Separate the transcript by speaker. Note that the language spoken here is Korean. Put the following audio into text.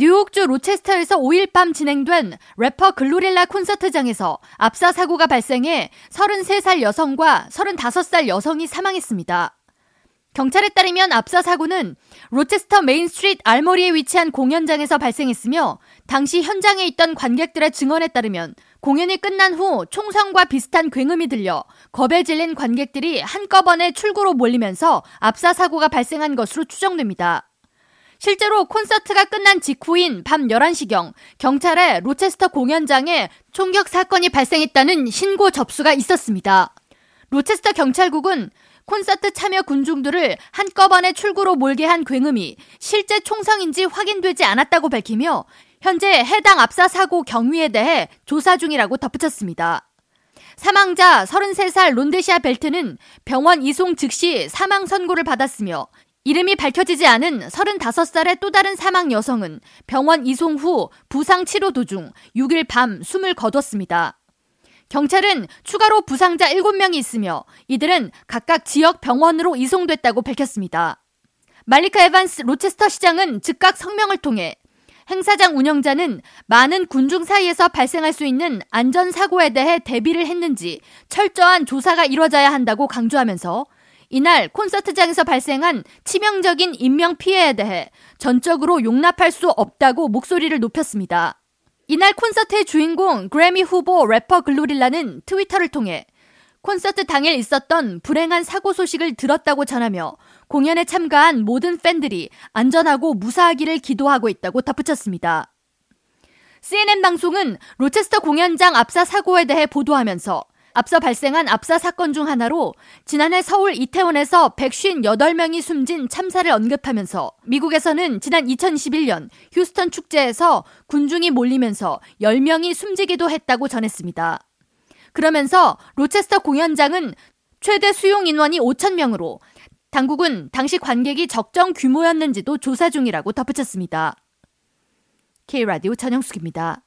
Speaker 1: 뉴욕주 로체스터에서 5일 밤 진행된 래퍼 글로릴라 콘서트장에서 압사 사고가 발생해 33살 여성과 35살 여성이 사망했습니다. 경찰에 따르면 압사 사고는 로체스터 메인 스트리트 아머리에 위치한 공연장에서 발생했으며 당시 현장에 있던 관객들의 증언에 따르면 공연이 끝난 후 총성과 비슷한 굉음이 들려 겁에 질린 관객들이 한꺼번에 출구로 몰리면서 압사 사고가 발생한 것으로 추정됩니다. 실제로 콘서트가 끝난 직후인 밤 11시경 경찰에 로체스터 공연장에 총격 사건이 발생했다는 신고 접수가 있었습니다. 로체스터 경찰국은 콘서트 참여 군중들을 한꺼번에 출구로 몰게 한 굉음이 실제 총성인지 확인되지 않았다고 밝히며 현재 해당 압사 사고 경위에 대해 조사 중이라고 덧붙였습니다. 사망자 33살 론데시아 벨트는 병원 이송 즉시 사망 선고를 받았으며 이름이 밝혀지지 않은 35살의 또 다른 사망 여성은 병원 이송 후 부상 치료 도중 6일 밤 숨을 거뒀습니다. 경찰은 추가로 부상자 7명이 있으며 이들은 각각 지역 병원으로 이송됐다고 밝혔습니다. 말리카 에반스 로체스터 시장은 즉각 성명을 통해 행사장 운영자는 많은 군중 사이에서 발생할 수 있는 안전사고에 대해 대비를 했는지 철저한 조사가 이뤄져야 한다고 강조하면서 이날 콘서트장에서 발생한 치명적인 인명 피해에 대해 전적으로 용납할 수 없다고 목소리를 높였습니다. 이날 콘서트의 주인공 그래미 후보 래퍼 글로릴라는 트위터를 통해 콘서트 당일 있었던 불행한 사고 소식을 들었다고 전하며 공연에 참가한 모든 팬들이 안전하고 무사하기를 기도하고 있다고 덧붙였습니다. CNN 방송은 로체스터 공연장 압사 사고에 대해 보도하면서 앞서 발생한 압사 사건 중 하나로 지난해 서울 이태원에서 158명이 숨진 참사를 언급하면서 미국에서는 지난 2021년 휴스턴 축제에서 군중이 몰리면서 10명이 숨지기도 했다고 전했습니다. 그러면서 로체스터 공연장은 최대 수용 인원이 5천명으로 당국은 당시 관객이 적정 규모였는지도 조사 중이라고 덧붙였습니다. K라디오 전영숙입니다.